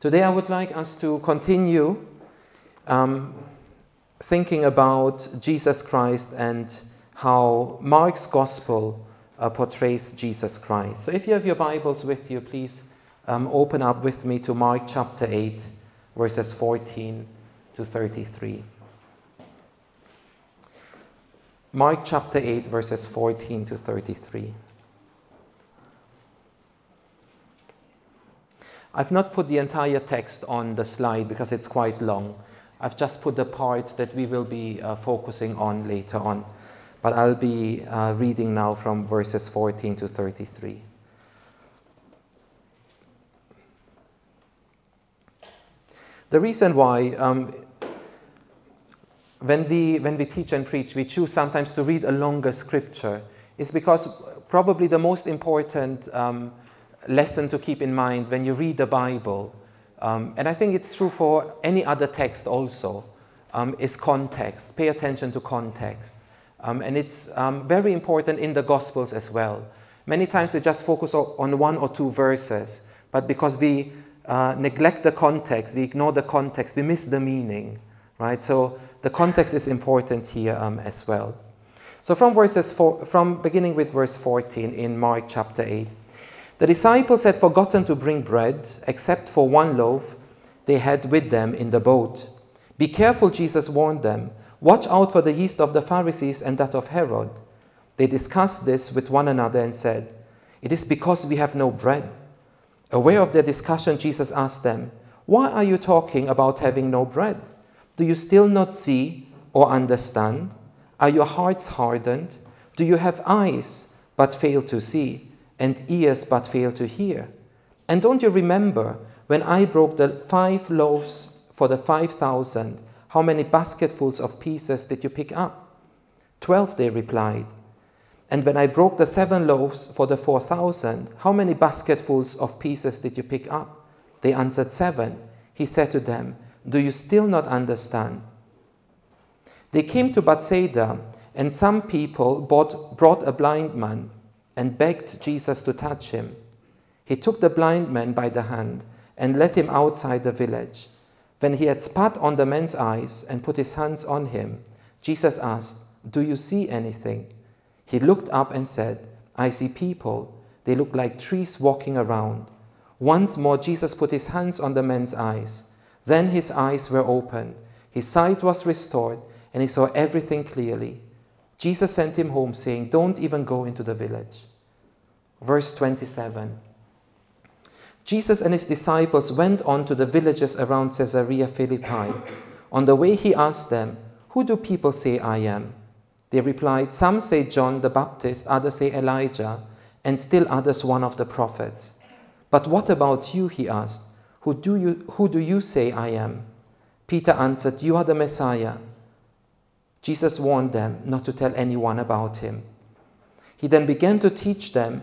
Today, I would like us to continue um, thinking about Jesus Christ and how Mark's gospel uh, portrays Jesus Christ. So, if you have your Bibles with you, please um, open up with me to Mark chapter 8, verses 14 to 33. Mark chapter 8, verses 14 to 33. I've not put the entire text on the slide because it's quite long. I've just put the part that we will be uh, focusing on later on. But I'll be uh, reading now from verses 14 to 33. The reason why, um, when, we, when we teach and preach, we choose sometimes to read a longer scripture is because probably the most important um, lesson to keep in mind when you read the Bible, um, and I think it's true for any other text also, um, is context. Pay attention to context. Um, and it's um, very important in the Gospels as well. Many times we just focus on one or two verses, but because we uh, neglect the context, we ignore the context, we miss the meaning, right? So the context is important here um, as well. So from verses four, from beginning with verse 14 in Mark chapter 8, the disciples had forgotten to bring bread, except for one loaf they had with them in the boat. Be careful, Jesus warned them. Watch out for the yeast of the Pharisees and that of Herod. They discussed this with one another and said, It is because we have no bread. Aware of their discussion, Jesus asked them, Why are you talking about having no bread? Do you still not see or understand? Are your hearts hardened? Do you have eyes but fail to see? And ears but fail to hear? And don't you remember when I broke the five loaves for the five thousand, how many basketfuls of pieces did you pick up? Twelve, they replied. And when I broke the seven loaves for the four thousand, how many basketfuls of pieces did you pick up? They answered, Seven. He said to them, Do you still not understand? They came to Bethsaida, and some people brought, brought a blind man and begged Jesus to touch him. He took the blind man by the hand and led him outside the village. When he had spat on the man's eyes and put his hands on him, Jesus asked, Do you see anything? He looked up and said, I see people. They look like trees walking around. Once more, Jesus put his hands on the man's eyes. Then his eyes were opened, his sight was restored, and he saw everything clearly. Jesus sent him home, saying, Don't even go into the village. Verse 27 Jesus and his disciples went on to the villages around Caesarea Philippi. On the way, he asked them, Who do people say I am? They replied, Some say John the Baptist, others say Elijah, and still others one of the prophets. But what about you? He asked. Who do you, who do you say I am? Peter answered, You are the Messiah. Jesus warned them not to tell anyone about him. He then began to teach them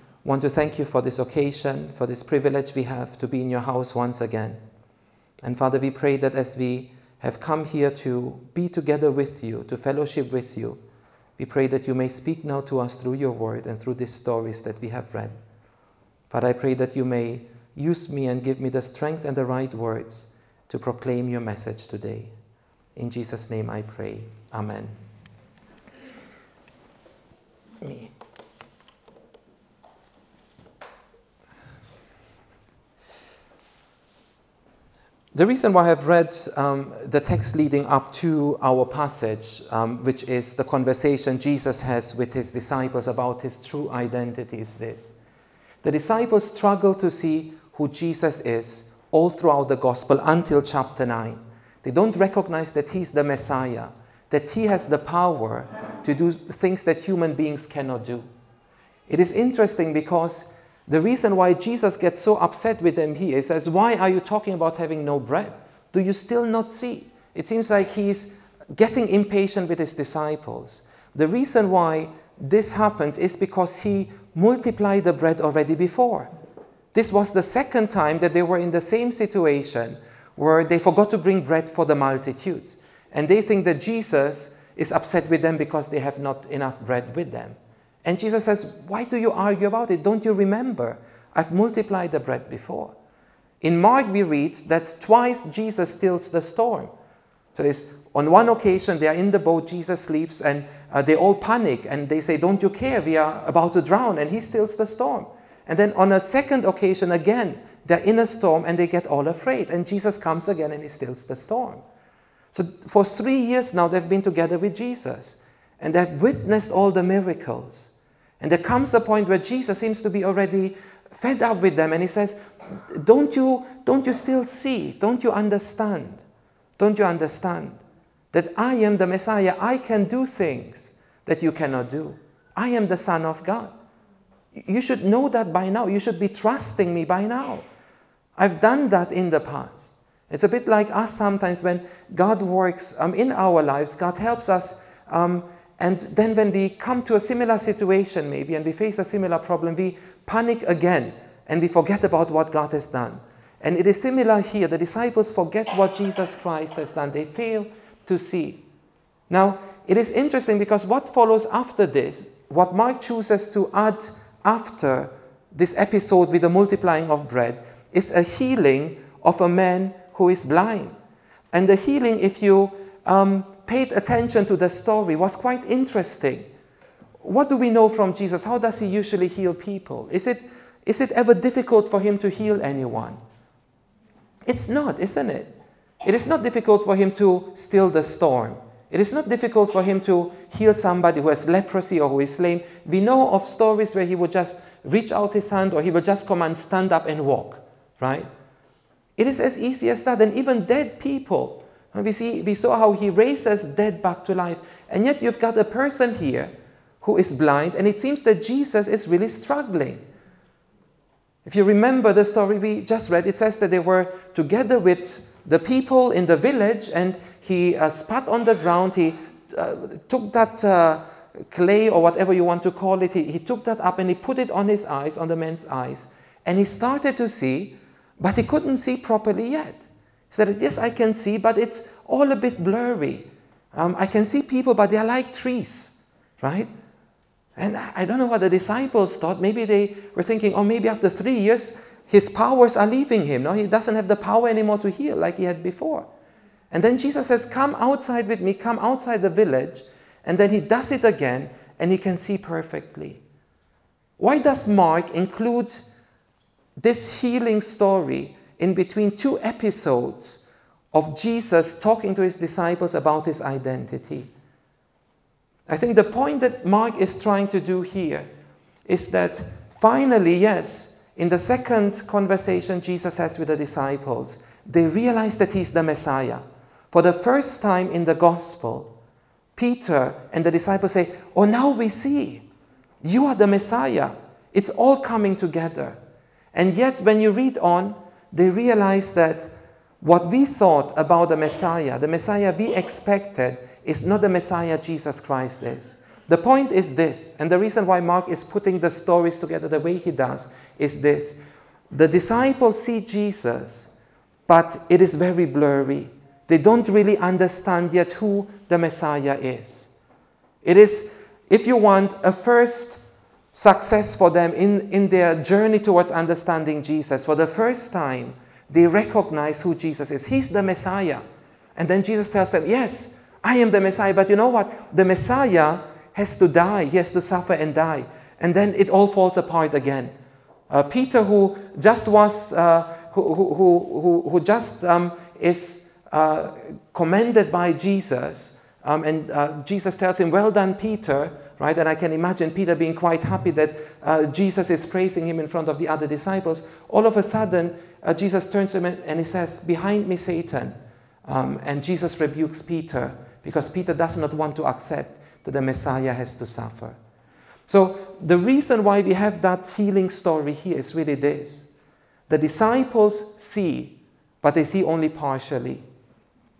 want to thank you for this occasion, for this privilege we have to be in your house once again. And Father, we pray that as we have come here to be together with you, to fellowship with you, we pray that you may speak now to us through your word and through these stories that we have read. Father, I pray that you may use me and give me the strength and the right words to proclaim your message today. In Jesus' name I pray. Amen. Me. The reason why I've read um, the text leading up to our passage, um, which is the conversation Jesus has with his disciples about his true identity, is this. The disciples struggle to see who Jesus is all throughout the gospel until chapter 9. They don't recognize that He's the Messiah, that He has the power to do things that human beings cannot do. It is interesting because the reason why Jesus gets so upset with them here, he says, Why are you talking about having no bread? Do you still not see? It seems like he's getting impatient with his disciples. The reason why this happens is because he multiplied the bread already before. This was the second time that they were in the same situation where they forgot to bring bread for the multitudes. And they think that Jesus is upset with them because they have not enough bread with them. And Jesus says, Why do you argue about it? Don't you remember? I've multiplied the bread before. In Mark, we read that twice Jesus stills the storm. So there's, on one occasion, they are in the boat, Jesus sleeps, and uh, they all panic and they say, Don't you care? We are about to drown. And he stills the storm. And then on a second occasion, again, they're in a storm and they get all afraid. And Jesus comes again and he stills the storm. So for three years now, they've been together with Jesus and they've witnessed all the miracles. And there comes a point where Jesus seems to be already fed up with them and he says, Don't you, don't you still see? Don't you understand? Don't you understand that I am the Messiah? I can do things that you cannot do. I am the Son of God. You should know that by now. You should be trusting me by now. I've done that in the past. It's a bit like us sometimes when God works um, in our lives, God helps us. Um, and then when we come to a similar situation, maybe, and we face a similar problem, we panic again and we forget about what God has done. And it is similar here. The disciples forget what Jesus Christ has done, they fail to see. Now, it is interesting because what follows after this, what Mark chooses to add after this episode with the multiplying of bread, is a healing of a man who is blind. And the healing, if you um, paid attention to the story, was quite interesting. What do we know from Jesus? How does he usually heal people? Is it, is it ever difficult for him to heal anyone? It's not, isn't it? It is not difficult for him to still the storm. It is not difficult for him to heal somebody who has leprosy or who is lame. We know of stories where he would just reach out his hand or he would just command, stand up and walk, right? It is as easy as that. And even dead people, we, see, we saw how he raises dead back to life. And yet you've got a person here who is blind, and it seems that Jesus is really struggling. If you remember the story we just read, it says that they were together with the people in the village, and he uh, spat on the ground. He uh, took that uh, clay or whatever you want to call it, he, he took that up and he put it on his eyes, on the man's eyes, and he started to see, but he couldn't see properly yet. Said, Yes, I can see, but it's all a bit blurry. Um, I can see people, but they're like trees, right? And I don't know what the disciples thought. Maybe they were thinking, oh, maybe after three years, his powers are leaving him. No, he doesn't have the power anymore to heal like he had before. And then Jesus says, Come outside with me, come outside the village. And then he does it again, and he can see perfectly. Why does Mark include this healing story in between two episodes of Jesus talking to his disciples about his identity? I think the point that Mark is trying to do here is that finally, yes, in the second conversation Jesus has with the disciples, they realize that he's the Messiah. For the first time in the gospel, Peter and the disciples say, Oh, now we see. You are the Messiah. It's all coming together. And yet, when you read on, they realize that what we thought about the Messiah, the Messiah we expected, is not the Messiah Jesus Christ is. The point is this, and the reason why Mark is putting the stories together the way he does is this. The disciples see Jesus, but it is very blurry. They don't really understand yet who the Messiah is. It is, if you want, a first success for them in, in their journey towards understanding Jesus. For the first time, they recognize who Jesus is. He's the Messiah. And then Jesus tells them, Yes, I am the Messiah. But you know what? The Messiah has to die, he has to suffer and die. And then it all falls apart again. Uh, Peter, who just was, uh, who, who, who, who, just um, is uh, commended by Jesus, um, and uh, Jesus tells him, Well done, Peter, right? And I can imagine Peter being quite happy that uh, Jesus is praising him in front of the other disciples. All of a sudden, uh, Jesus turns to him and he says, Behind me, Satan. Um, and Jesus rebukes Peter because Peter does not want to accept that the Messiah has to suffer. So, the reason why we have that healing story here is really this the disciples see, but they see only partially.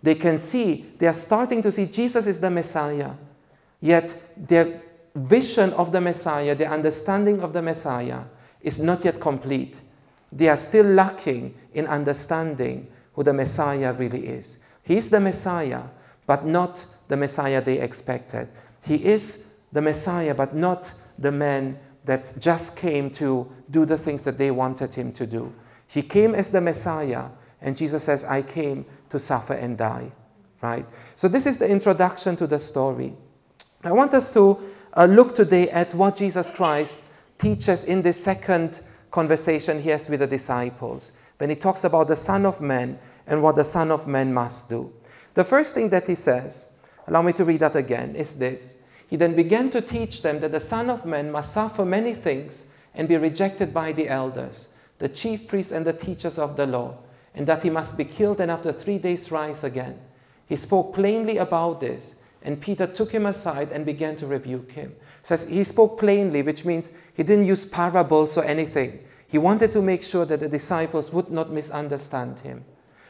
They can see, they are starting to see Jesus is the Messiah, yet their vision of the Messiah, the understanding of the Messiah, is not yet complete. They are still lacking in understanding who the Messiah really is. He is the Messiah, but not the Messiah they expected. He is the Messiah, but not the man that just came to do the things that they wanted him to do. He came as the Messiah, and Jesus says, I came to suffer and die. Right? So, this is the introduction to the story. I want us to uh, look today at what Jesus Christ teaches in the second conversation he has with the disciples when he talks about the Son of Man and what the Son of Man must do. The first thing that he says, allow me to read that again, is this. He then began to teach them that the Son of Man must suffer many things and be rejected by the elders, the chief priests, and the teachers of the law, and that he must be killed and after three days rise again. He spoke plainly about this, and Peter took him aside and began to rebuke him. Says he spoke plainly, which means he didn't use parables or anything. He wanted to make sure that the disciples would not misunderstand him.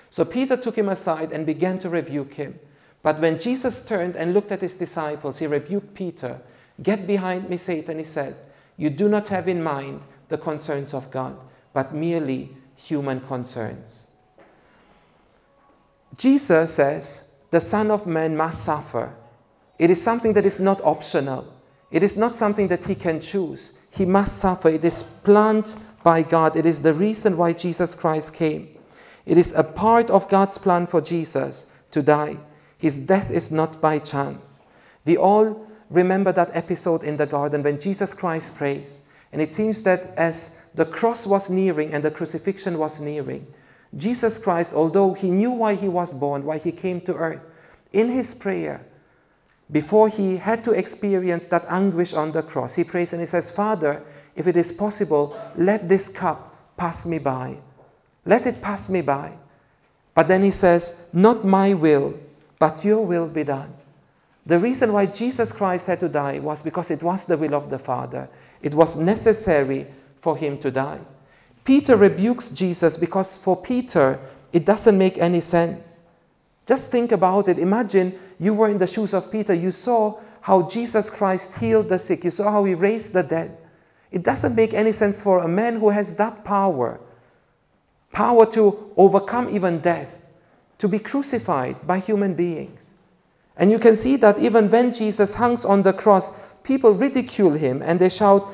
So Peter took him aside and began to rebuke him. But when Jesus turned and looked at his disciples, he rebuked Peter. Get behind me, Satan, he said. You do not have in mind the concerns of God, but merely human concerns. Jesus says the Son of Man must suffer. It is something that is not optional. It is not something that he can choose. He must suffer. It is planned by God. It is the reason why Jesus Christ came. It is a part of God's plan for Jesus to die. His death is not by chance. We all remember that episode in the garden when Jesus Christ prays. And it seems that as the cross was nearing and the crucifixion was nearing, Jesus Christ, although he knew why he was born, why he came to earth, in his prayer, before he had to experience that anguish on the cross, he prays and he says, Father, if it is possible, let this cup pass me by. Let it pass me by. But then he says, Not my will, but your will be done. The reason why Jesus Christ had to die was because it was the will of the Father. It was necessary for him to die. Peter rebukes Jesus because for Peter, it doesn't make any sense. Just think about it. Imagine you were in the shoes of Peter. You saw how Jesus Christ healed the sick, you saw how he raised the dead. It doesn't make any sense for a man who has that power power to overcome even death, to be crucified by human beings. And you can see that even when Jesus hangs on the cross, people ridicule him and they shout,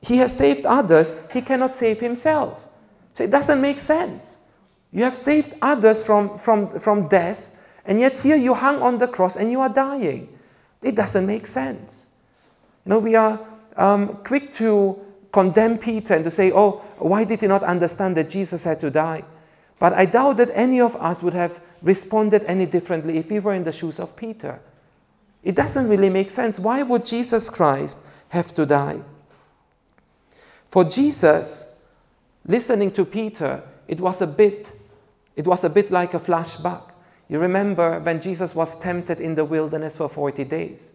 He has saved others, he cannot save himself. So it doesn't make sense. You have saved others from, from, from death, and yet here you hang on the cross and you are dying. It doesn't make sense. You know, we are um, quick to condemn Peter and to say, oh, why did he not understand that Jesus had to die? But I doubt that any of us would have responded any differently if we were in the shoes of Peter. It doesn't really make sense. Why would Jesus Christ have to die? For Jesus, listening to Peter, it was a bit, it was a bit like a flashback. You remember when Jesus was tempted in the wilderness for 40 days.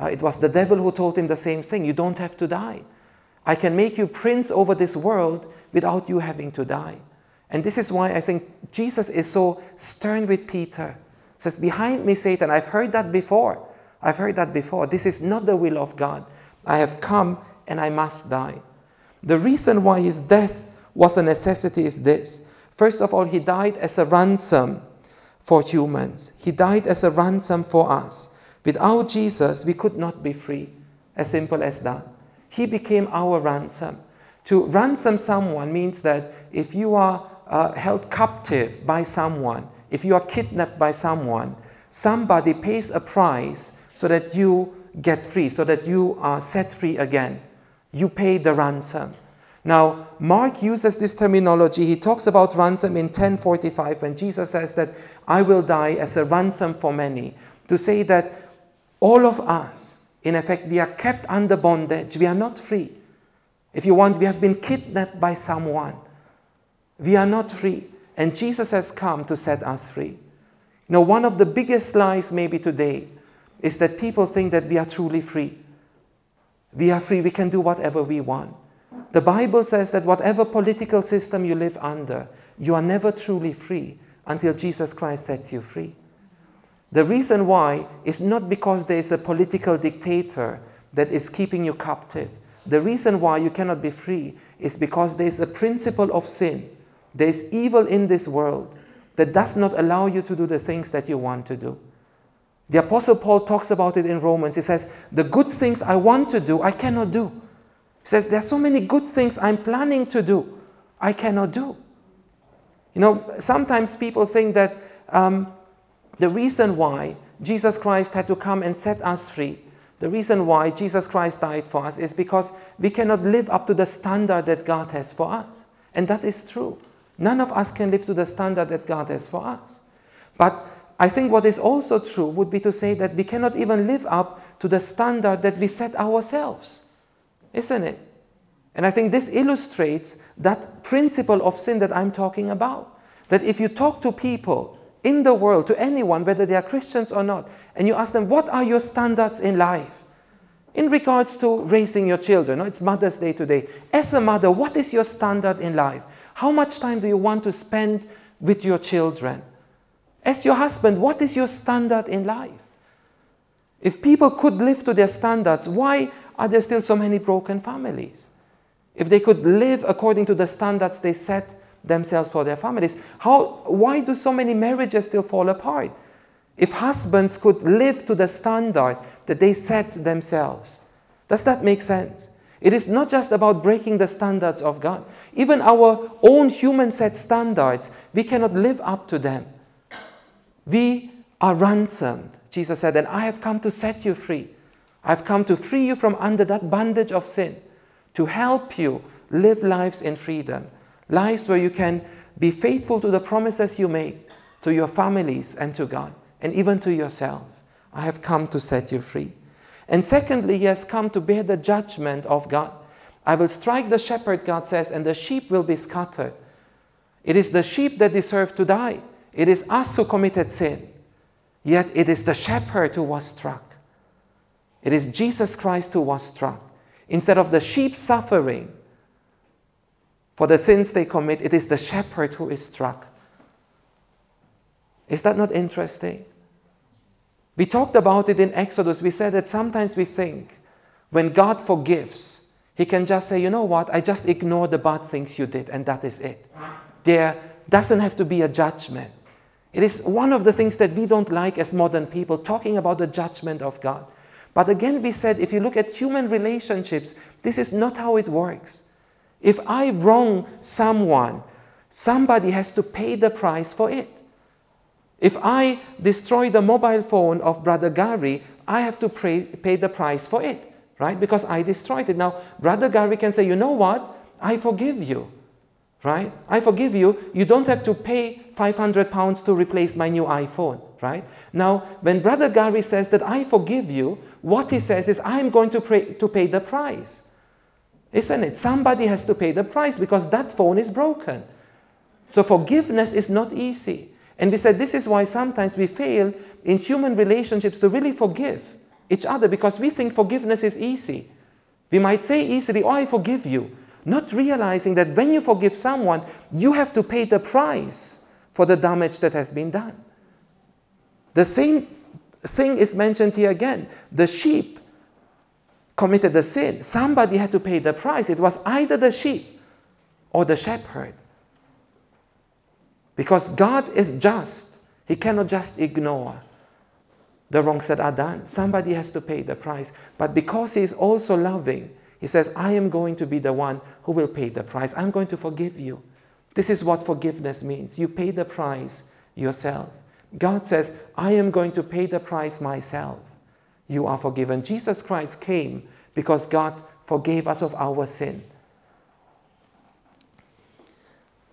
Uh, it was the devil who told him the same thing you don't have to die. I can make you prince over this world without you having to die. And this is why I think Jesus is so stern with Peter. He says, Behind me, Satan. I've heard that before. I've heard that before. This is not the will of God. I have come and I must die. The reason why his death was a necessity is this. First of all, he died as a ransom for humans, he died as a ransom for us. Without Jesus, we could not be free. As simple as that. He became our ransom. To ransom someone means that if you are uh, held captive by someone, if you are kidnapped by someone, somebody pays a price so that you get free, so that you are set free again. You pay the ransom. Now, Mark uses this terminology. He talks about ransom in 1045 when Jesus says that I will die as a ransom for many, to say that all of us, in effect, we are kept under bondage. We are not free. If you want, we have been kidnapped by someone. We are not free. And Jesus has come to set us free. You know, one of the biggest lies maybe today is that people think that we are truly free. We are free. We can do whatever we want. The Bible says that whatever political system you live under, you are never truly free until Jesus Christ sets you free. The reason why is not because there is a political dictator that is keeping you captive. The reason why you cannot be free is because there is a principle of sin. There is evil in this world that does not allow you to do the things that you want to do. The Apostle Paul talks about it in Romans. He says, The good things I want to do, I cannot do. Says, There are so many good things I'm planning to do, I cannot do. You know, sometimes people think that um, the reason why Jesus Christ had to come and set us free, the reason why Jesus Christ died for us is because we cannot live up to the standard that God has for us. And that is true. None of us can live to the standard that God has for us. But I think what is also true would be to say that we cannot even live up to the standard that we set ourselves. Isn't it? And I think this illustrates that principle of sin that I'm talking about. That if you talk to people in the world, to anyone, whether they are Christians or not, and you ask them, what are your standards in life? In regards to raising your children, it's Mother's Day today. As a mother, what is your standard in life? How much time do you want to spend with your children? As your husband, what is your standard in life? If people could live to their standards, why are there still so many broken families? If they could live according to the standards they set themselves for their families, how, why do so many marriages still fall apart? If husbands could live to the standard that they set themselves, does that make sense? It is not just about breaking the standards of God. Even our own human set standards, we cannot live up to them. We are ransomed. Jesus said, and I have come to set you free. I've come to free you from under that bondage of sin, to help you live lives in freedom, lives where you can be faithful to the promises you make to your families and to God, and even to yourself. I have come to set you free. And secondly, he has come to bear the judgment of God. I will strike the shepherd, God says, and the sheep will be scattered. It is the sheep that deserve to die. It is us who committed sin. Yet it is the shepherd who was struck. It is Jesus Christ who was struck. Instead of the sheep suffering for the sins they commit, it is the shepherd who is struck. Is that not interesting? We talked about it in Exodus. We said that sometimes we think when God forgives, He can just say, you know what, I just ignore the bad things you did, and that is it. There doesn't have to be a judgment. It is one of the things that we don't like as modern people, talking about the judgment of God. But again, we said if you look at human relationships, this is not how it works. If I wrong someone, somebody has to pay the price for it. If I destroy the mobile phone of Brother Gary, I have to pay, pay the price for it, right? Because I destroyed it. Now, Brother Gary can say, you know what? I forgive you right? I forgive you. You don't have to pay 500 pounds to replace my new iPhone, right? Now, when Brother Gary says that I forgive you, what he says is, I'm going to, pay, to pay the price. Isn't it? Somebody has to pay the price because that phone is broken. So forgiveness is not easy. And we said this is why sometimes we fail in human relationships to really forgive each other because we think forgiveness is easy. We might say easily, Oh, I forgive you. Not realizing that when you forgive someone, you have to pay the price for the damage that has been done. The same thing is mentioned here again. The sheep committed the sin. Somebody had to pay the price. It was either the sheep or the shepherd. Because God is just, He cannot just ignore the wrongs that are done. Somebody has to pay the price. But because He is also loving, he says, I am going to be the one who will pay the price. I'm going to forgive you. This is what forgiveness means. You pay the price yourself. God says, I am going to pay the price myself. You are forgiven. Jesus Christ came because God forgave us of our sin.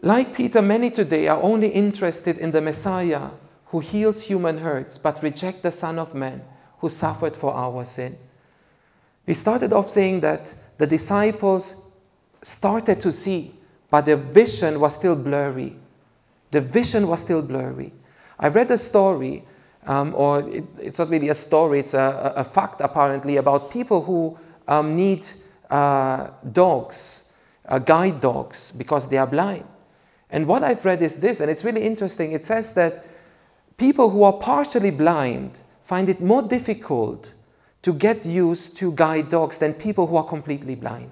Like Peter, many today are only interested in the Messiah who heals human hurts but reject the Son of Man who suffered for our sin. We started off saying that the disciples started to see, but their vision was still blurry. The vision was still blurry. I read a story, um, or it, it's not really a story, it's a, a, fact apparently, about people who um, need uh, dogs, uh, guide dogs, because they are blind. And what I've read is this, and it's really interesting. It says that people who are partially blind find it more difficult to get used to guide dogs than people who are completely blind.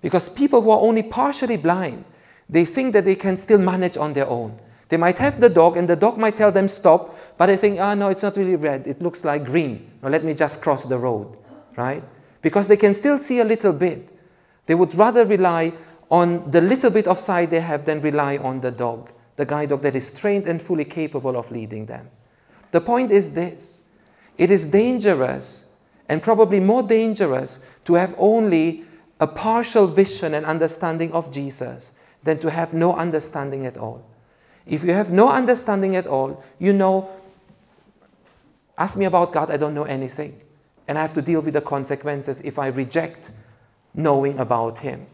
Because people who are only partially blind, they think that they can still manage on their own. They might have the dog, and the dog might tell them stop, but they think, ah, oh, no, it's not really red. It looks like green. Now let me just cross the road, right? Because they can still see a little bit. They would rather rely on the little bit of sight they have than rely on the dog, the guide dog that is trained and fully capable of leading them. The point is this it is dangerous and probably more dangerous to have only a partial vision and understanding of Jesus than to have no understanding at all. If you have no understanding at all, you know, ask me about God, I don't know anything. And I have to deal with the consequences if I reject knowing about Him.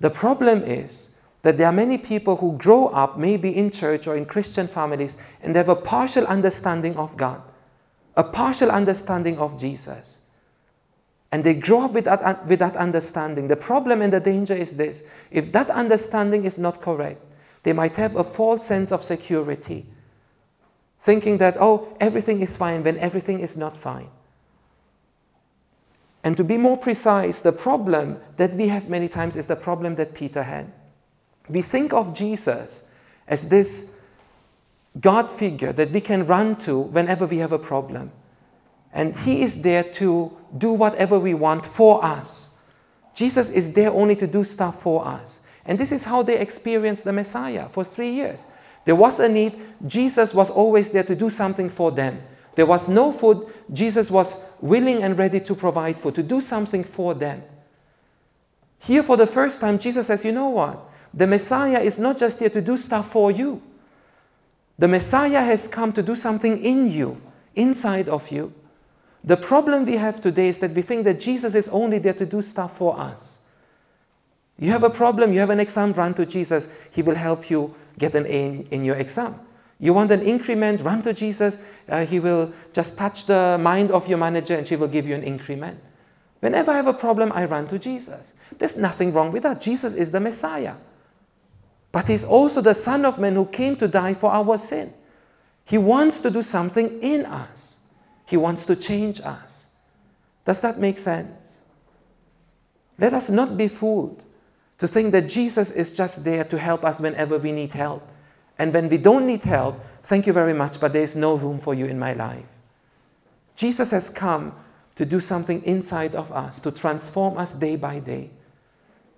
The problem is that there are many people who grow up, maybe in church or in Christian families, and they have a partial understanding of God, a partial understanding of Jesus. And they grow up with that, with that understanding. The problem and the danger is this if that understanding is not correct, they might have a false sense of security, thinking that, oh, everything is fine when everything is not fine. And to be more precise, the problem that we have many times is the problem that Peter had. We think of Jesus as this God figure that we can run to whenever we have a problem. And He is there to do whatever we want for us. Jesus is there only to do stuff for us. And this is how they experienced the Messiah for three years. There was a need, Jesus was always there to do something for them. There was no food, Jesus was willing and ready to provide food, to do something for them. Here, for the first time, Jesus says, You know what? The Messiah is not just here to do stuff for you. The Messiah has come to do something in you, inside of you. The problem we have today is that we think that Jesus is only there to do stuff for us. You have a problem, you have an exam, run to Jesus. He will help you get an A in your exam. You want an increment, run to Jesus. Uh, he will just touch the mind of your manager and she will give you an increment. Whenever I have a problem, I run to Jesus. There's nothing wrong with that. Jesus is the Messiah. But He's also the Son of Man who came to die for our sin. He wants to do something in us, He wants to change us. Does that make sense? Let us not be fooled to think that Jesus is just there to help us whenever we need help. And when we don't need help, thank you very much, but there is no room for you in my life. Jesus has come to do something inside of us, to transform us day by day.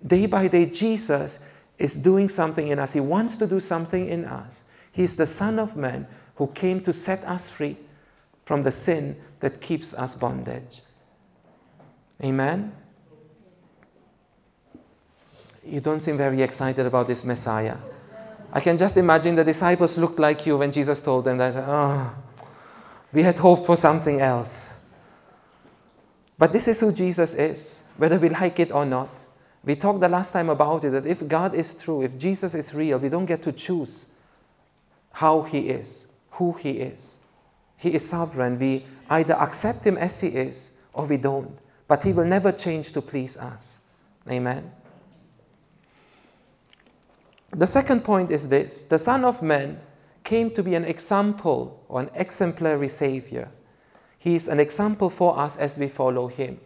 Day by day, Jesus is doing something in us. He wants to do something in us. He is the Son of Man who came to set us free from the sin that keeps us bondage. Amen? You don't seem very excited about this Messiah. I can just imagine the disciples looked like you when Jesus told them that, oh, we had hoped for something else. But this is who Jesus is, whether we like it or not. We talked the last time about it that if God is true, if Jesus is real, we don't get to choose how He is, who He is. He is sovereign. We either accept Him as He is or we don't. But He will never change to please us. Amen. The second point is this the Son of Man came to be an example or an exemplary Savior. He is an example for us as we follow Him.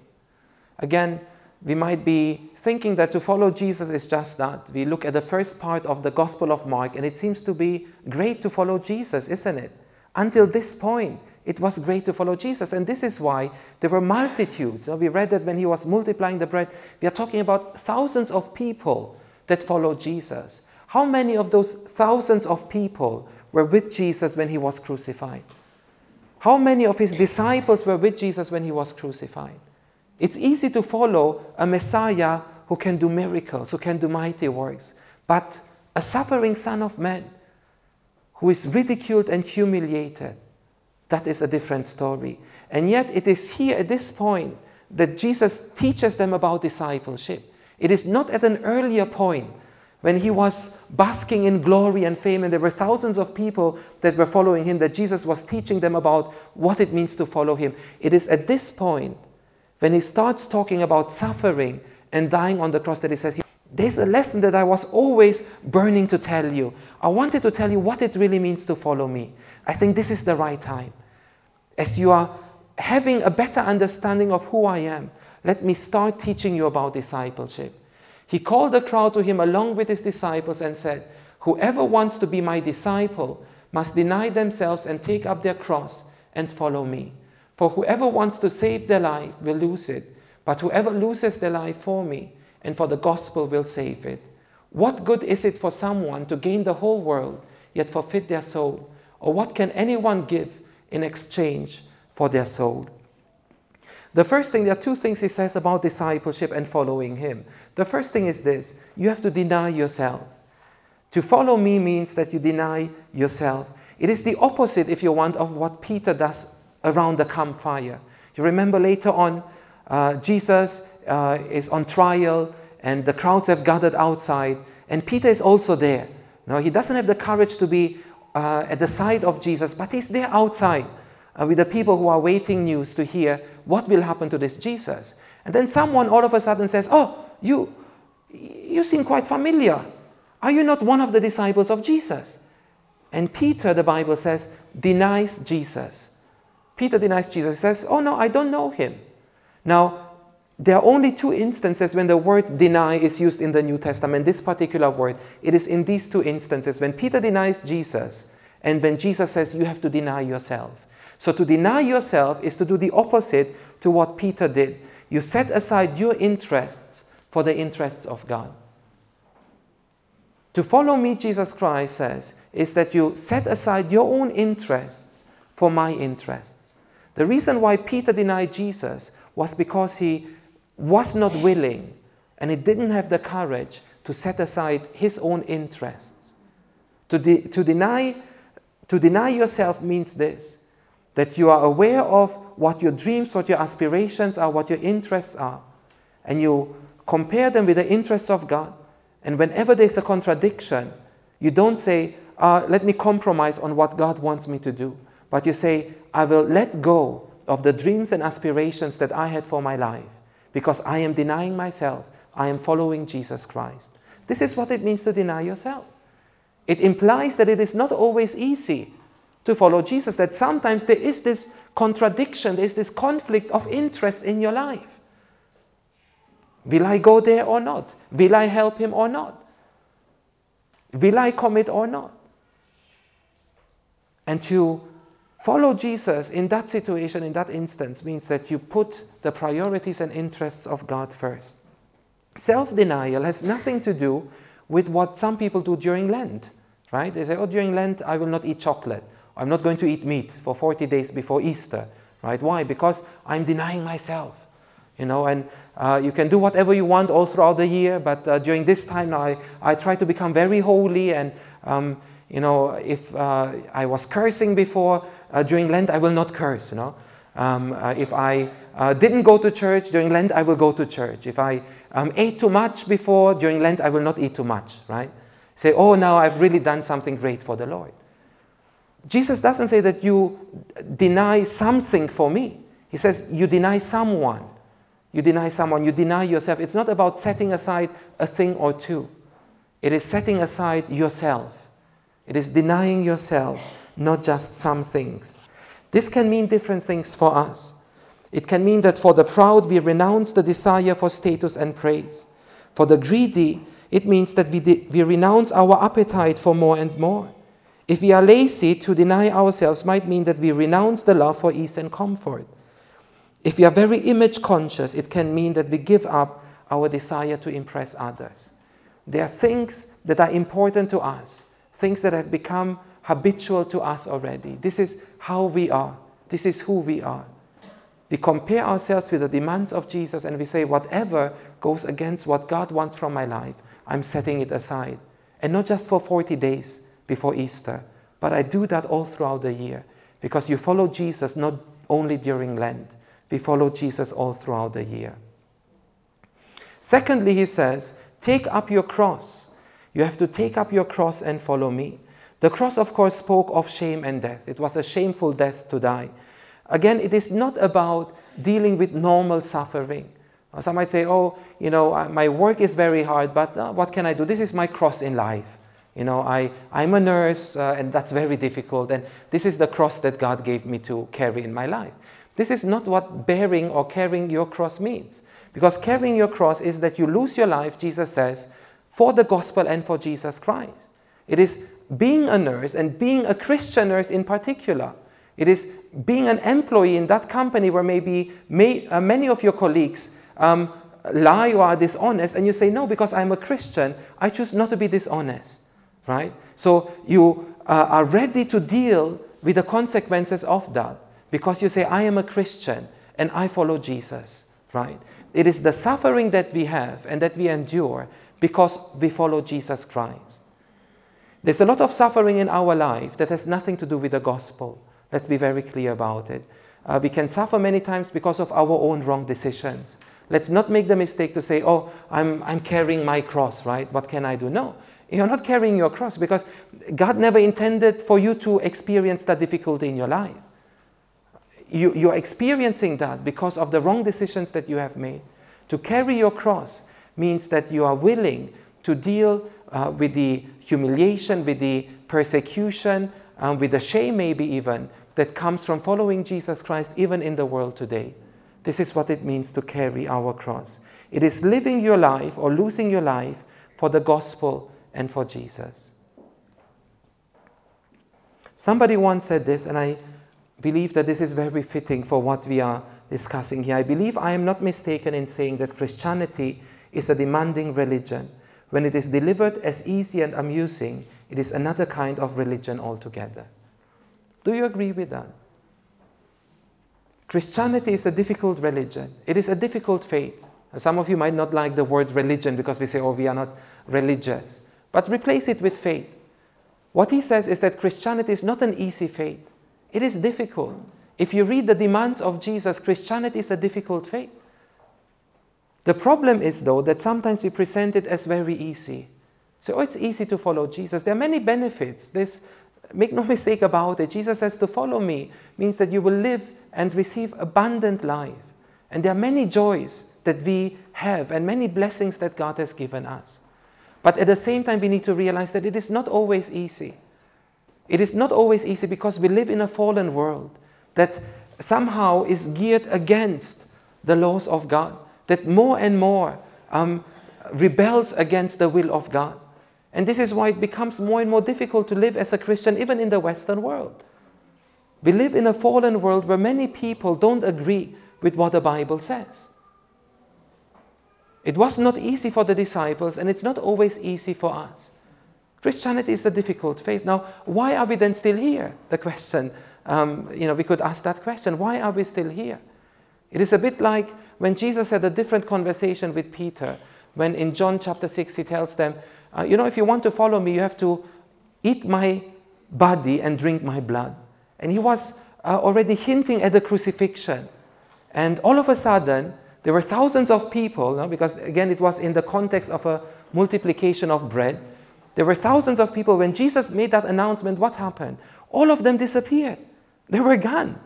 Again, we might be thinking that to follow Jesus is just that. We look at the first part of the Gospel of Mark, and it seems to be great to follow Jesus, isn't it? Until this point, it was great to follow Jesus. And this is why there were multitudes. We read that when he was multiplying the bread, we are talking about thousands of people that followed Jesus. How many of those thousands of people were with Jesus when he was crucified? How many of his disciples were with Jesus when he was crucified? It's easy to follow a Messiah who can do miracles, who can do mighty works, but a suffering Son of Man who is ridiculed and humiliated, that is a different story. And yet, it is here at this point that Jesus teaches them about discipleship. It is not at an earlier point when he was basking in glory and fame, and there were thousands of people that were following him, that Jesus was teaching them about what it means to follow him. It is at this point when he starts talking about suffering and dying on the cross, that he says, There's a lesson that I was always burning to tell you. I wanted to tell you what it really means to follow me. I think this is the right time. As you are having a better understanding of who I am, let me start teaching you about discipleship. He called the crowd to him along with his disciples and said, Whoever wants to be my disciple must deny themselves and take up their cross and follow me. For whoever wants to save their life will lose it, but whoever loses their life for me and for the gospel will save it. What good is it for someone to gain the whole world yet forfeit their soul? Or what can anyone give in exchange for their soul? The first thing, there are two things he says about discipleship and following him. The first thing is this you have to deny yourself. To follow me means that you deny yourself. It is the opposite, if you want, of what Peter does around the campfire. You remember later on, uh, Jesus uh, is on trial and the crowds have gathered outside, and Peter is also there. Now, he doesn't have the courage to be uh, at the side of Jesus, but he's there outside uh, with the people who are waiting news to hear what will happen to this Jesus. And then someone all of a sudden says, Oh, you, you seem quite familiar. Are you not one of the disciples of Jesus? And Peter, the Bible says, denies Jesus. Peter denies Jesus, says, Oh no, I don't know him. Now, there are only two instances when the word deny is used in the New Testament, this particular word. It is in these two instances when Peter denies Jesus and when Jesus says, You have to deny yourself. So, to deny yourself is to do the opposite to what Peter did. You set aside your interests for the interests of God. To follow me, Jesus Christ says, is that you set aside your own interests for my interests. The reason why Peter denied Jesus was because he was not willing and he didn't have the courage to set aside his own interests. To, de- to, deny, to deny yourself means this that you are aware of what your dreams, what your aspirations are, what your interests are, and you compare them with the interests of God. And whenever there's a contradiction, you don't say, uh, let me compromise on what God wants me to do. But you say, I will let go of the dreams and aspirations that I had for my life because I am denying myself. I am following Jesus Christ. This is what it means to deny yourself. It implies that it is not always easy to follow Jesus, that sometimes there is this contradiction, there is this conflict of interest in your life. Will I go there or not? Will I help him or not? Will I commit or not? And to follow Jesus in that situation, in that instance, means that you put the priorities and interests of God first. Self denial has nothing to do with what some people do during Lent, right? They say, oh, during Lent, I will not eat chocolate. I'm not going to eat meat for 40 days before Easter, right? Why? Because I'm denying myself. You know, and uh, you can do whatever you want all throughout the year, but uh, during this time I, I try to become very holy. And, um, you know, if uh, I was cursing before, uh, during Lent, I will not curse, you know. Um, uh, if I uh, didn't go to church during Lent, I will go to church. If I um, ate too much before, during Lent, I will not eat too much, right? Say, oh, now I've really done something great for the Lord. Jesus doesn't say that you deny something for me. He says you deny someone. You deny someone. You deny yourself. It's not about setting aside a thing or two, it is setting aside yourself. It is denying yourself, not just some things. This can mean different things for us. It can mean that for the proud, we renounce the desire for status and praise. For the greedy, it means that we, de- we renounce our appetite for more and more. If we are lazy, to deny ourselves might mean that we renounce the love for ease and comfort. If we are very image conscious, it can mean that we give up our desire to impress others. There are things that are important to us, things that have become habitual to us already. This is how we are, this is who we are. We compare ourselves with the demands of Jesus and we say, whatever goes against what God wants from my life, I'm setting it aside. And not just for 40 days before Easter, but I do that all throughout the year because you follow Jesus not only during Lent, we follow Jesus all throughout the year. Secondly, he says, take up your cross. You have to take up your cross and follow me. The cross, of course, spoke of shame and death. It was a shameful death to die. Again, it is not about dealing with normal suffering. Some might say, oh, you know, my work is very hard, but uh, what can I do? This is my cross in life. You know, I, I'm a nurse, uh, and that's very difficult, and this is the cross that God gave me to carry in my life. This is not what bearing or carrying your cross means. Because carrying your cross is that you lose your life, Jesus says, for the gospel and for Jesus Christ. It is being a nurse and being a Christian nurse in particular. It is being an employee in that company where maybe may, uh, many of your colleagues um, lie or are dishonest, and you say, No, because I'm a Christian, I choose not to be dishonest. Right? So you uh, are ready to deal with the consequences of that because you say, I am a Christian and I follow Jesus. Right? It is the suffering that we have and that we endure because we follow Jesus Christ. There's a lot of suffering in our life that has nothing to do with the gospel. Let's be very clear about it. Uh, we can suffer many times because of our own wrong decisions. Let's not make the mistake to say, oh, I'm, I'm carrying my cross, right? What can I do? No, you're not carrying your cross because God never intended for you to experience that difficulty in your life. You, you're experiencing that because of the wrong decisions that you have made. To carry your cross means that you are willing to deal uh, with the humiliation, with the persecution, um, with the shame, maybe even, that comes from following Jesus Christ, even in the world today. This is what it means to carry our cross. It is living your life or losing your life for the gospel and for Jesus. Somebody once said this, and I believe that this is very fitting for what we are discussing here. I believe I am not mistaken in saying that Christianity is a demanding religion. When it is delivered as easy and amusing, it is another kind of religion altogether. Do you agree with that? Christianity is a difficult religion. It is a difficult faith. Some of you might not like the word religion because we say, oh, we are not religious. But replace it with faith. What he says is that Christianity is not an easy faith. It is difficult. If you read the demands of Jesus, Christianity is a difficult faith. The problem is, though, that sometimes we present it as very easy. So, oh, it's easy to follow Jesus. There are many benefits. This, make no mistake about it. Jesus says to follow me means that you will live and receive abundant life. And there are many joys that we have and many blessings that God has given us. But at the same time, we need to realize that it is not always easy. It is not always easy because we live in a fallen world that somehow is geared against the laws of God, that more and more um, rebels against the will of God. And this is why it becomes more and more difficult to live as a Christian, even in the Western world. We live in a fallen world where many people don't agree with what the Bible says. It was not easy for the disciples, and it's not always easy for us. Christianity is a difficult faith. Now, why are we then still here? The question, um, you know, we could ask that question. Why are we still here? It is a bit like when Jesus had a different conversation with Peter, when in John chapter 6 he tells them, uh, You know, if you want to follow me, you have to eat my body and drink my blood. And he was uh, already hinting at the crucifixion. And all of a sudden, there were thousands of people, no? because again, it was in the context of a multiplication of bread. There were thousands of people. When Jesus made that announcement, what happened? All of them disappeared. They were gone.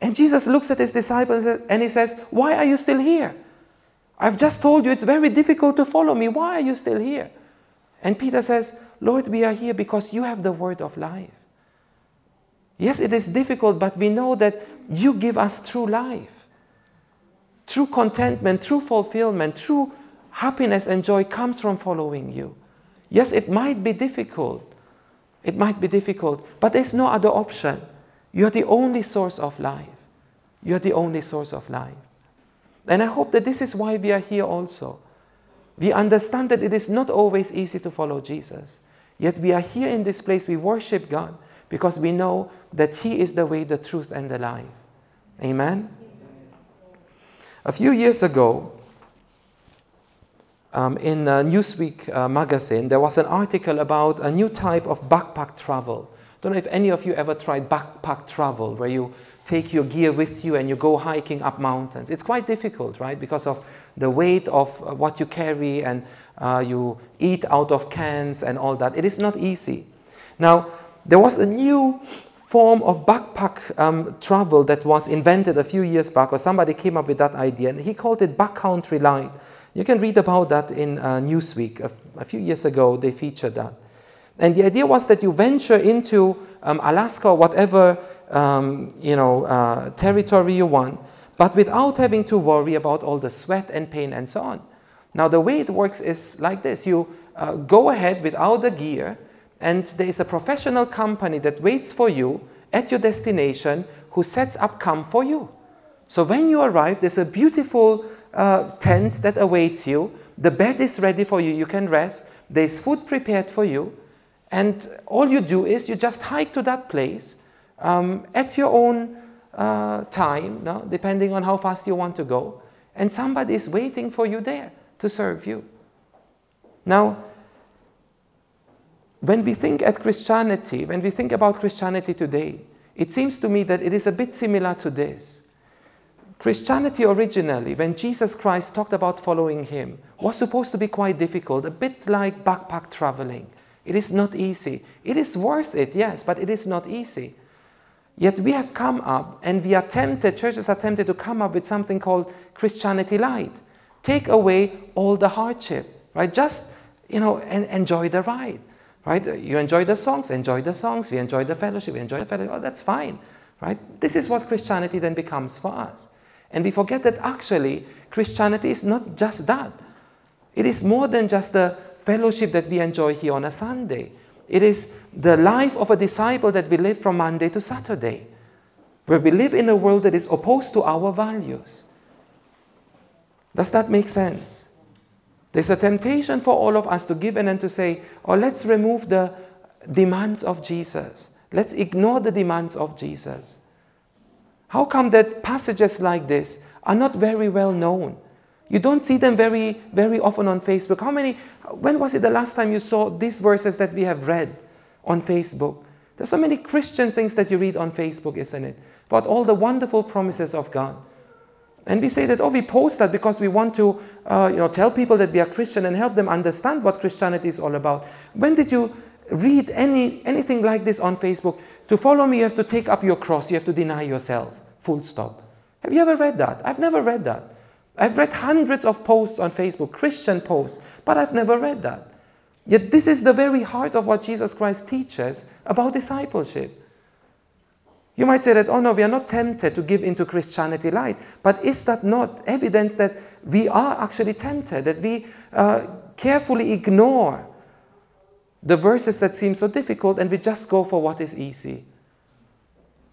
And Jesus looks at his disciples and he says, Why are you still here? I've just told you it's very difficult to follow me. Why are you still here? And Peter says, Lord, we are here because you have the word of life. Yes, it is difficult, but we know that you give us true life. True contentment, true fulfillment, true happiness and joy comes from following you. Yes, it might be difficult. It might be difficult, but there's no other option. You're the only source of life. You're the only source of life. And I hope that this is why we are here also. We understand that it is not always easy to follow Jesus. Yet we are here in this place, we worship God because we know that He is the way, the truth, and the life. Amen? A few years ago, in Newsweek uh, magazine, there was an article about a new type of backpack travel. Don't know if any of you ever tried backpack travel, where you take your gear with you and you go hiking up mountains. It's quite difficult, right? Because of the weight of uh, what you carry and uh, you eat out of cans and all that. It is not easy. Now, there was a new form of backpack um, travel that was invented a few years back, or somebody came up with that idea, and he called it Backcountry Light. You can read about that in uh, Newsweek. A, few years ago, they featured that. And the idea was that you venture into um, Alaska or whatever um, you know, uh, territory you want, but without having to worry about all the sweat and pain and so on. Now, the way it works is like this you uh, go ahead without the gear, and there is a professional company that waits for you at your destination who sets up camp for you. So, when you arrive, there's a beautiful uh, tent that awaits you. The bed is ready for you, you can rest. There's food prepared for you. And all you do is you just hike to that place um, at your own uh, time, no? depending on how fast you want to go. And somebody is waiting for you there to serve you. Now, when we think at Christianity, when we think about Christianity today, it seems to me that it is a bit similar to this. Christianity originally, when Jesus Christ talked about following him, was supposed to be quite difficult, a bit like backpack traveling. It is not easy. It is worth it, yes, but it is not easy. Yet we have come up and we are tempted, churches are tempted to come up with something called Christianity Light. Take away all the hardship, right? Just, you know, and enjoy the ride, right? You enjoy the songs, enjoy the songs. We enjoy the fellowship, we enjoy the fellowship. Oh, that's fine, right? This is what Christianity then becomes for us. And we forget that actually Christianity is not just that. It is more than just the fellowship that we enjoy here on a Sunday. It is the life of a disciple that we live from Monday to Saturday, where we live in a world that is opposed to our values. Does that make sense? There's a temptation for all of us to give in and to say, oh, let's remove the demands of Jesus. Let's ignore the demands of Jesus. How come that passages like this are not very well known? You don't see them very, very often on Facebook. How many, when was it the last time you saw these verses that we have read on Facebook? There's so many Christian things that you read on Facebook, isn't it? About all the wonderful promises of God. And we say that, oh, we post that because we want to uh, you know, tell people that we are Christian and help them understand what Christianity is all about. When did you read any, anything like this on Facebook? To follow me, you have to take up your cross, you have to deny yourself. Full stop. Have you ever read that? I've never read that. I've read hundreds of posts on Facebook, Christian posts, but I've never read that. Yet this is the very heart of what Jesus Christ teaches about discipleship. You might say that, oh no, we are not tempted to give into Christianity light. But is that not evidence that we are actually tempted, that we uh, carefully ignore the verses that seem so difficult and we just go for what is easy?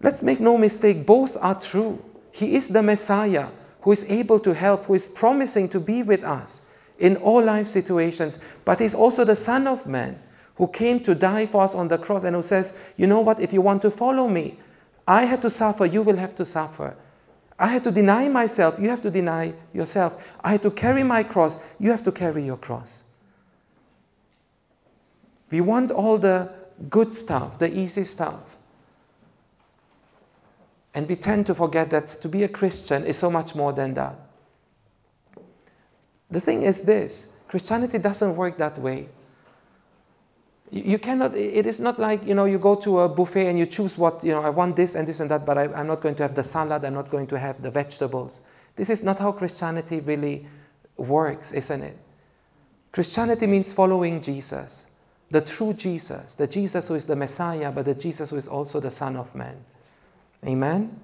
Let's make no mistake, both are true. He is the Messiah who is able to help, who is promising to be with us in all life situations, but he's also the Son of Man who came to die for us on the cross and who says, You know what, if you want to follow me, I had to suffer, you will have to suffer. I had to deny myself, you have to deny yourself. I had to carry my cross, you have to carry your cross. We want all the good stuff, the easy stuff. And we tend to forget that to be a Christian is so much more than that. The thing is this Christianity doesn't work that way. You cannot, it is not like, you know, you go to a buffet and you choose what, you know, I want this and this and that, but I, am not going to have the salad, I'm not going to have the vegetables. This is not how Christianity really works, isn't it? Christianity means following Jesus, the true Jesus, the Jesus who is the Messiah, but the Jesus who is also the Son of Man. Amen?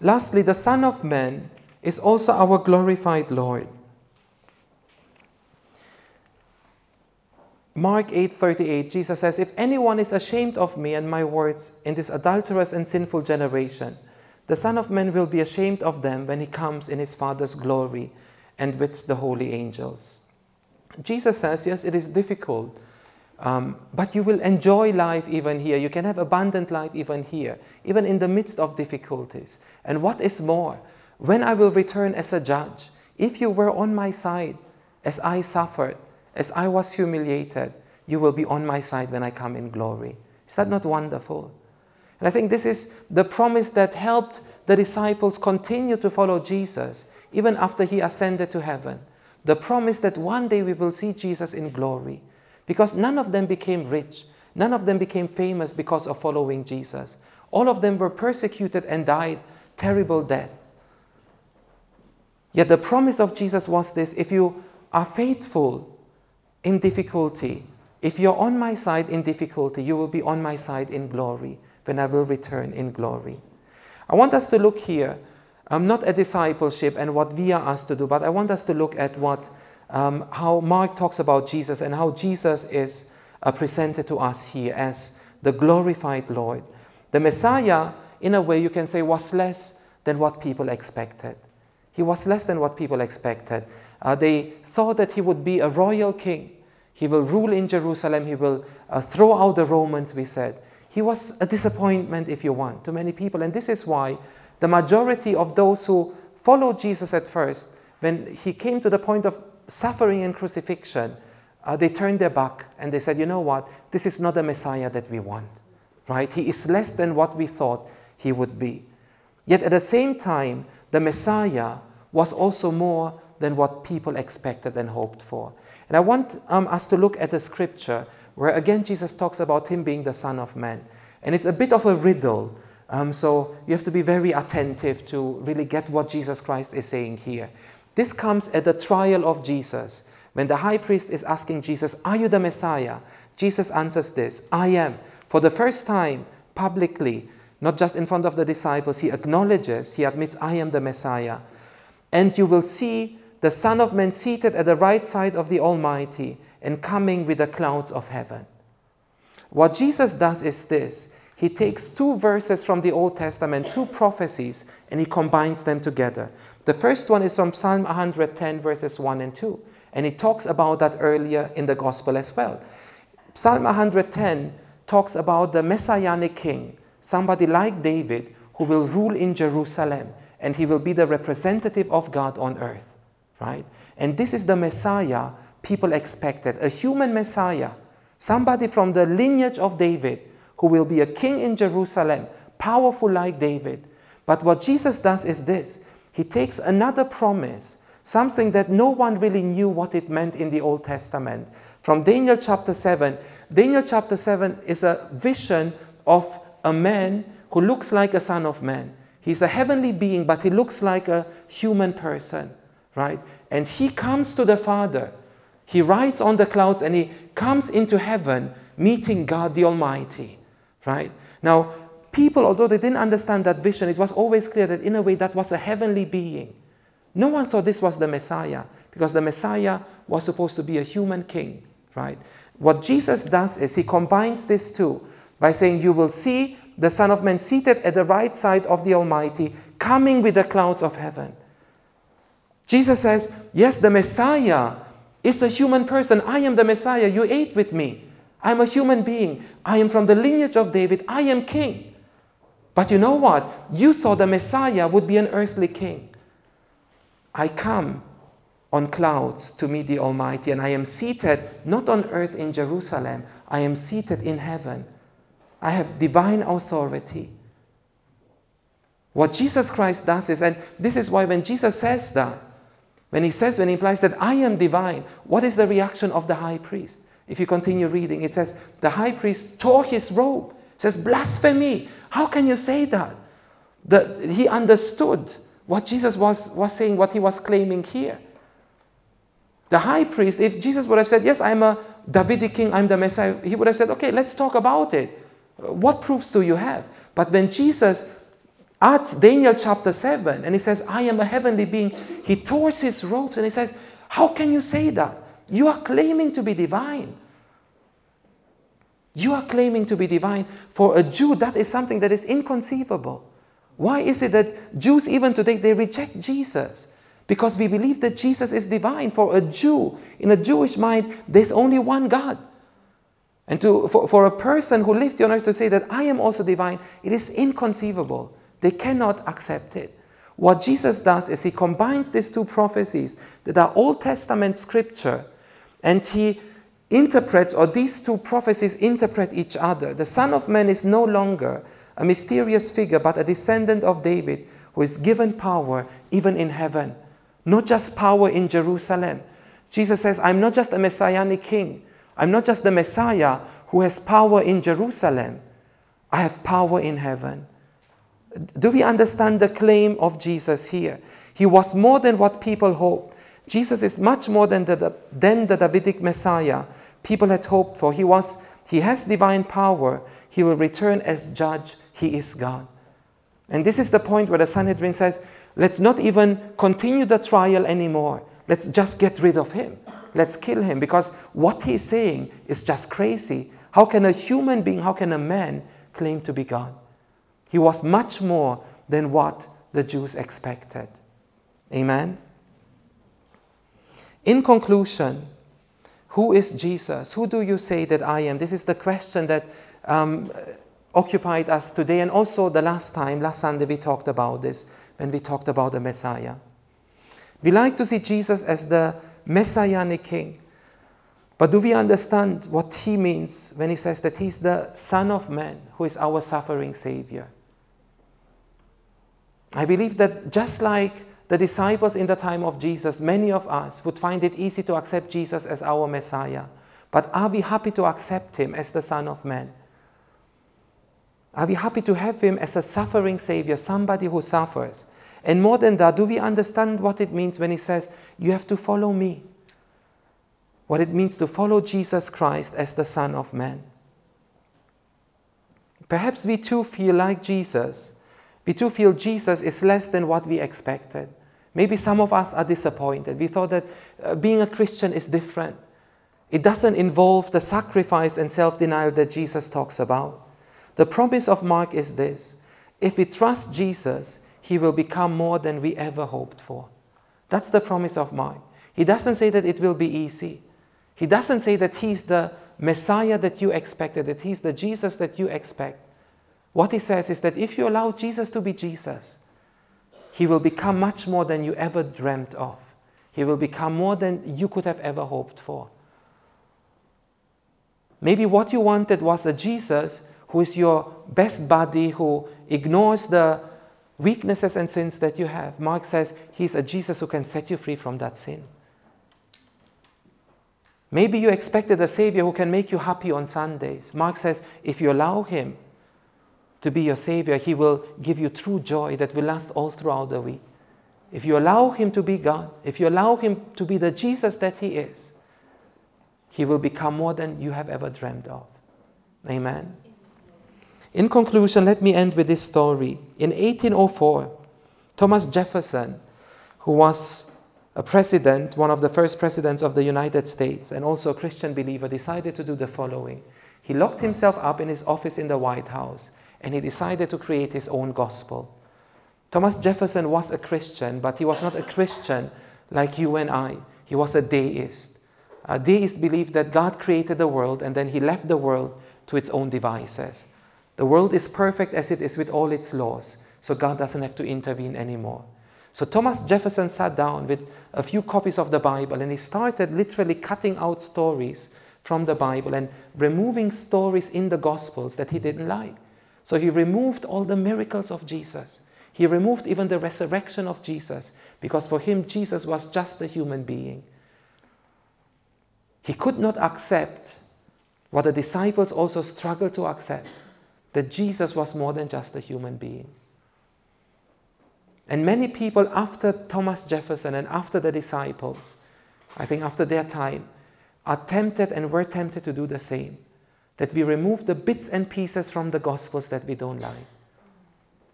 Lastly, the Son of Man is also our glorified Lord. Mark 8:38 Jesus says if anyone is ashamed of me and my words in this adulterous and sinful generation the son of man will be ashamed of them when he comes in his father's glory and with the holy angels. Jesus says yes it is difficult um, but you will enjoy life even here. You can have abundant life even here, even in the midst of difficulties. And what is more, when I will return as a judge, if you were on my side as I suffered, as I was humiliated, you will be on my side when I come in glory. Is that not wonderful? And I think this is the promise that helped the disciples continue to follow Jesus even after he ascended to heaven. The promise that one day we will see Jesus in glory. Because none of them became rich, None of them became famous because of following Jesus. All of them were persecuted and died terrible death. Yet the promise of Jesus was this if you are faithful in difficulty, if you're on my side in difficulty, you will be on my side in glory when I will return in glory. I want us to look here, um, not a discipleship and what we are asked to do, but I want us to look at what, um, how Mark talks about Jesus and how Jesus is uh, presented to us here as the glorified Lord. The Messiah, in a way, you can say, was less than what people expected. He was less than what people expected. Uh, they thought that he would be a royal king. He will rule in Jerusalem. He will uh, throw out the Romans, we said. He was a disappointment, if you want, to many people. And this is why the majority of those who followed Jesus at first, when he came to the point of suffering and crucifixion, uh, they turned their back and they said, you know what? This is not the Messiah that we want, right? He is less than what we thought he would be. Yet at the same time, the Messiah was also more than what people expected and hoped for. And I want um, us to look at the scripture where again Jesus talks about him being the Son of Man. And it's a bit of a riddle. Um, so you have to be very attentive to really get what Jesus Christ is saying here. This comes at the trial of Jesus. When the high priest is asking Jesus, Are you the Messiah? Jesus answers this I am. For the first time, publicly, not just in front of the disciples, he acknowledges, he admits, I am the Messiah. And you will see the Son of Man seated at the right side of the Almighty and coming with the clouds of heaven. What Jesus does is this He takes two verses from the Old Testament, two prophecies, and He combines them together. The first one is from Psalm 110, verses 1 and 2, and He talks about that earlier in the Gospel as well. Psalm 110 talks about the Messianic King, somebody like David, who will rule in Jerusalem, and he will be the representative of God on earth right? And this is the Messiah people expected a human Messiah, somebody from the lineage of David who will be a king in Jerusalem, powerful like David. But what Jesus does is this He takes another promise, something that no one really knew what it meant in the Old Testament. From Daniel chapter 7, Daniel chapter 7 is a vision of a man who looks like a son of man. He's a heavenly being, but he looks like a human person right? And he comes to the Father. He rides on the clouds and he comes into heaven meeting God the Almighty, right? Now, people, although they didn't understand that vision, it was always clear that in a way that was a heavenly being. No one thought this was the Messiah because the Messiah was supposed to be a human king, right? What Jesus does is he combines these two by saying, You will see the Son of Man seated at the right side of the Almighty, coming with the clouds of heaven. Jesus says, Yes, the Messiah is a human person. I am the Messiah. You ate with me. I'm a human being. I am from the lineage of David. I am king. But you know what? You thought the Messiah would be an earthly king. I come on clouds to meet the Almighty, and I am seated not on earth in Jerusalem, I am seated in heaven. I have divine authority. What Jesus Christ does is, and this is why when Jesus says that, when he says, when he implies that I am divine, what is the reaction of the high priest? If you continue reading, it says, the high priest tore his robe. It says, blasphemy. How can you say that? The, he understood what Jesus was, was saying, what he was claiming here. The high priest, if Jesus would have said, Yes, I'm a Davidic king, I'm the Messiah, he would have said, Okay, let's talk about it. What proofs do you have? But when Jesus at Daniel chapter 7, and he says, I am a heavenly being. He tore his robes and he says, How can you say that? You are claiming to be divine. You are claiming to be divine. For a Jew, that is something that is inconceivable. Why is it that Jews, even today, they reject Jesus? Because we believe that Jesus is divine. For a Jew, in a Jewish mind, there's only one God. And to, for, for a person who lived on earth to say that I am also divine, it is inconceivable. They cannot accept it. What Jesus does is he combines these two prophecies that are Old Testament scripture and he interprets, or these two prophecies interpret each other. The Son of Man is no longer a mysterious figure, but a descendant of David who is given power even in heaven, not just power in Jerusalem. Jesus says, I'm not just a messianic king. I'm not just the Messiah who has power in Jerusalem, I have power in heaven. Do we understand the claim of Jesus here? He was more than what people hoped. Jesus is much more than the, than the Davidic Messiah people had hoped for. He, was, he has divine power. He will return as judge. He is God. And this is the point where the Sanhedrin says, let's not even continue the trial anymore. Let's just get rid of him. Let's kill him because what he's saying is just crazy. How can a human being, how can a man claim to be God? He was much more than what the Jews expected. Amen. In conclusion, who is Jesus? Who do you say that I am? This is the question that um, occupied us today and also the last time, last Sunday, we talked about this when we talked about the Messiah. We like to see Jesus as the messianic king. But do we understand what he means when he says that he's the Son of Man who is our suffering Savior? I believe that just like the disciples in the time of Jesus, many of us would find it easy to accept Jesus as our Messiah. But are we happy to accept him as the Son of Man? Are we happy to have him as a suffering Savior, somebody who suffers? And more than that, do we understand what it means when he says, You have to follow me? What it means to follow Jesus Christ as the Son of Man. Perhaps we too feel like Jesus. We too feel Jesus is less than what we expected. Maybe some of us are disappointed. We thought that uh, being a Christian is different. It doesn't involve the sacrifice and self denial that Jesus talks about. The promise of Mark is this if we trust Jesus, he will become more than we ever hoped for. That's the promise of Mark. He doesn't say that it will be easy. He doesn't say that he's the Messiah that you expected, that he's the Jesus that you expect. What he says is that if you allow Jesus to be Jesus, he will become much more than you ever dreamt of. He will become more than you could have ever hoped for. Maybe what you wanted was a Jesus who is your best buddy, who ignores the weaknesses and sins that you have. Mark says he's a Jesus who can set you free from that sin. Maybe you expected a Savior who can make you happy on Sundays. Mark says if you allow Him to be your Savior, He will give you true joy that will last all throughout the week. If you allow Him to be God, if you allow Him to be the Jesus that He is, He will become more than you have ever dreamed of. Amen. In conclusion, let me end with this story. In 1804, Thomas Jefferson, who was a president, one of the first presidents of the United States, and also a Christian believer, decided to do the following. He locked himself up in his office in the White House and he decided to create his own gospel. Thomas Jefferson was a Christian, but he was not a Christian like you and I. He was a deist. A deist believed that God created the world and then he left the world to its own devices. The world is perfect as it is with all its laws, so God doesn't have to intervene anymore. So Thomas Jefferson sat down with a few copies of the Bible and he started literally cutting out stories from the Bible and removing stories in the Gospels that he didn't like. So he removed all the miracles of Jesus. He removed even the resurrection of Jesus because for him, Jesus was just a human being. He could not accept what the disciples also struggled to accept that Jesus was more than just a human being. And many people after Thomas Jefferson and after the disciples, I think after their time, are tempted and were tempted to do the same. That we remove the bits and pieces from the Gospels that we don't like.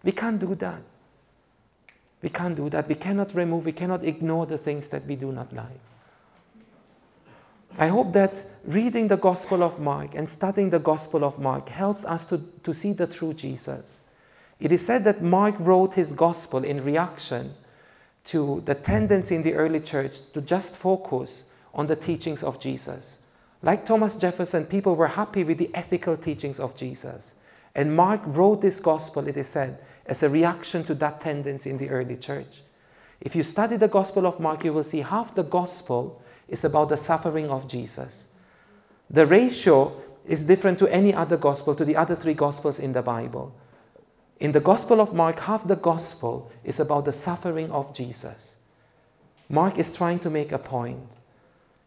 We can't do that. We can't do that. We cannot remove, we cannot ignore the things that we do not like. I hope that reading the Gospel of Mark and studying the Gospel of Mark helps us to, to see the true Jesus. It is said that Mark wrote his Gospel in reaction to the tendency in the early church to just focus on the teachings of Jesus. Like Thomas Jefferson, people were happy with the ethical teachings of Jesus. And Mark wrote this Gospel, it is said, as a reaction to that tendency in the early church. If you study the Gospel of Mark, you will see half the Gospel is about the suffering of Jesus. The ratio is different to any other gospel, to the other three gospels in the Bible. In the Gospel of Mark, half the gospel is about the suffering of Jesus. Mark is trying to make a point.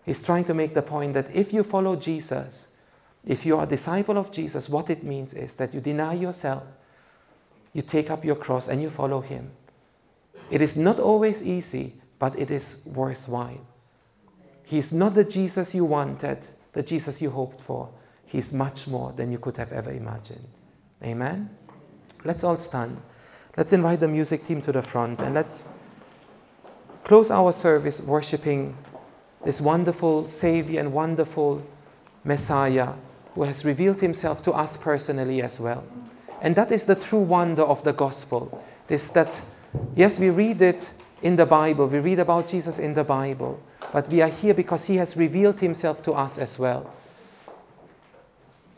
He's trying to make the point that if you follow Jesus, if you are a disciple of Jesus, what it means is that you deny yourself, you take up your cross, and you follow Him. It is not always easy, but it is worthwhile. He's not the Jesus you wanted, the Jesus you hoped for. He's much more than you could have ever imagined. Amen? Let's all stand. Let's invite the music team to the front and let's close our service worshiping this wonderful Savior and wonderful Messiah who has revealed himself to us personally as well. And that is the true wonder of the gospel. Is that, yes, we read it in the Bible, we read about Jesus in the Bible, but we are here because he has revealed himself to us as well.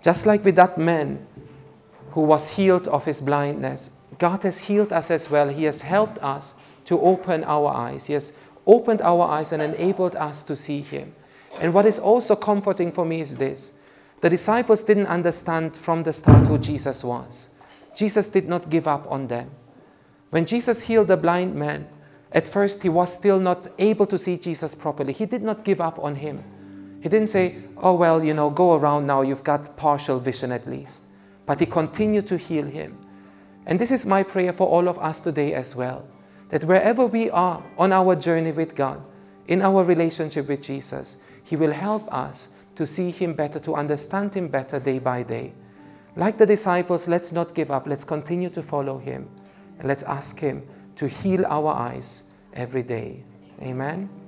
Just like with that man who was healed of his blindness, God has healed us as well. He has helped us to open our eyes. He has opened our eyes and enabled us to see Him. And what is also comforting for me is this the disciples didn't understand from the start who Jesus was. Jesus did not give up on them. When Jesus healed the blind man, at first he was still not able to see Jesus properly. He did not give up on him. He didn't say, Oh, well, you know, go around now, you've got partial vision at least. But he continued to heal him. And this is my prayer for all of us today as well that wherever we are on our journey with God, in our relationship with Jesus, He will help us to see Him better, to understand Him better day by day. Like the disciples, let's not give up. Let's continue to follow Him. And let's ask Him to heal our eyes every day. Amen.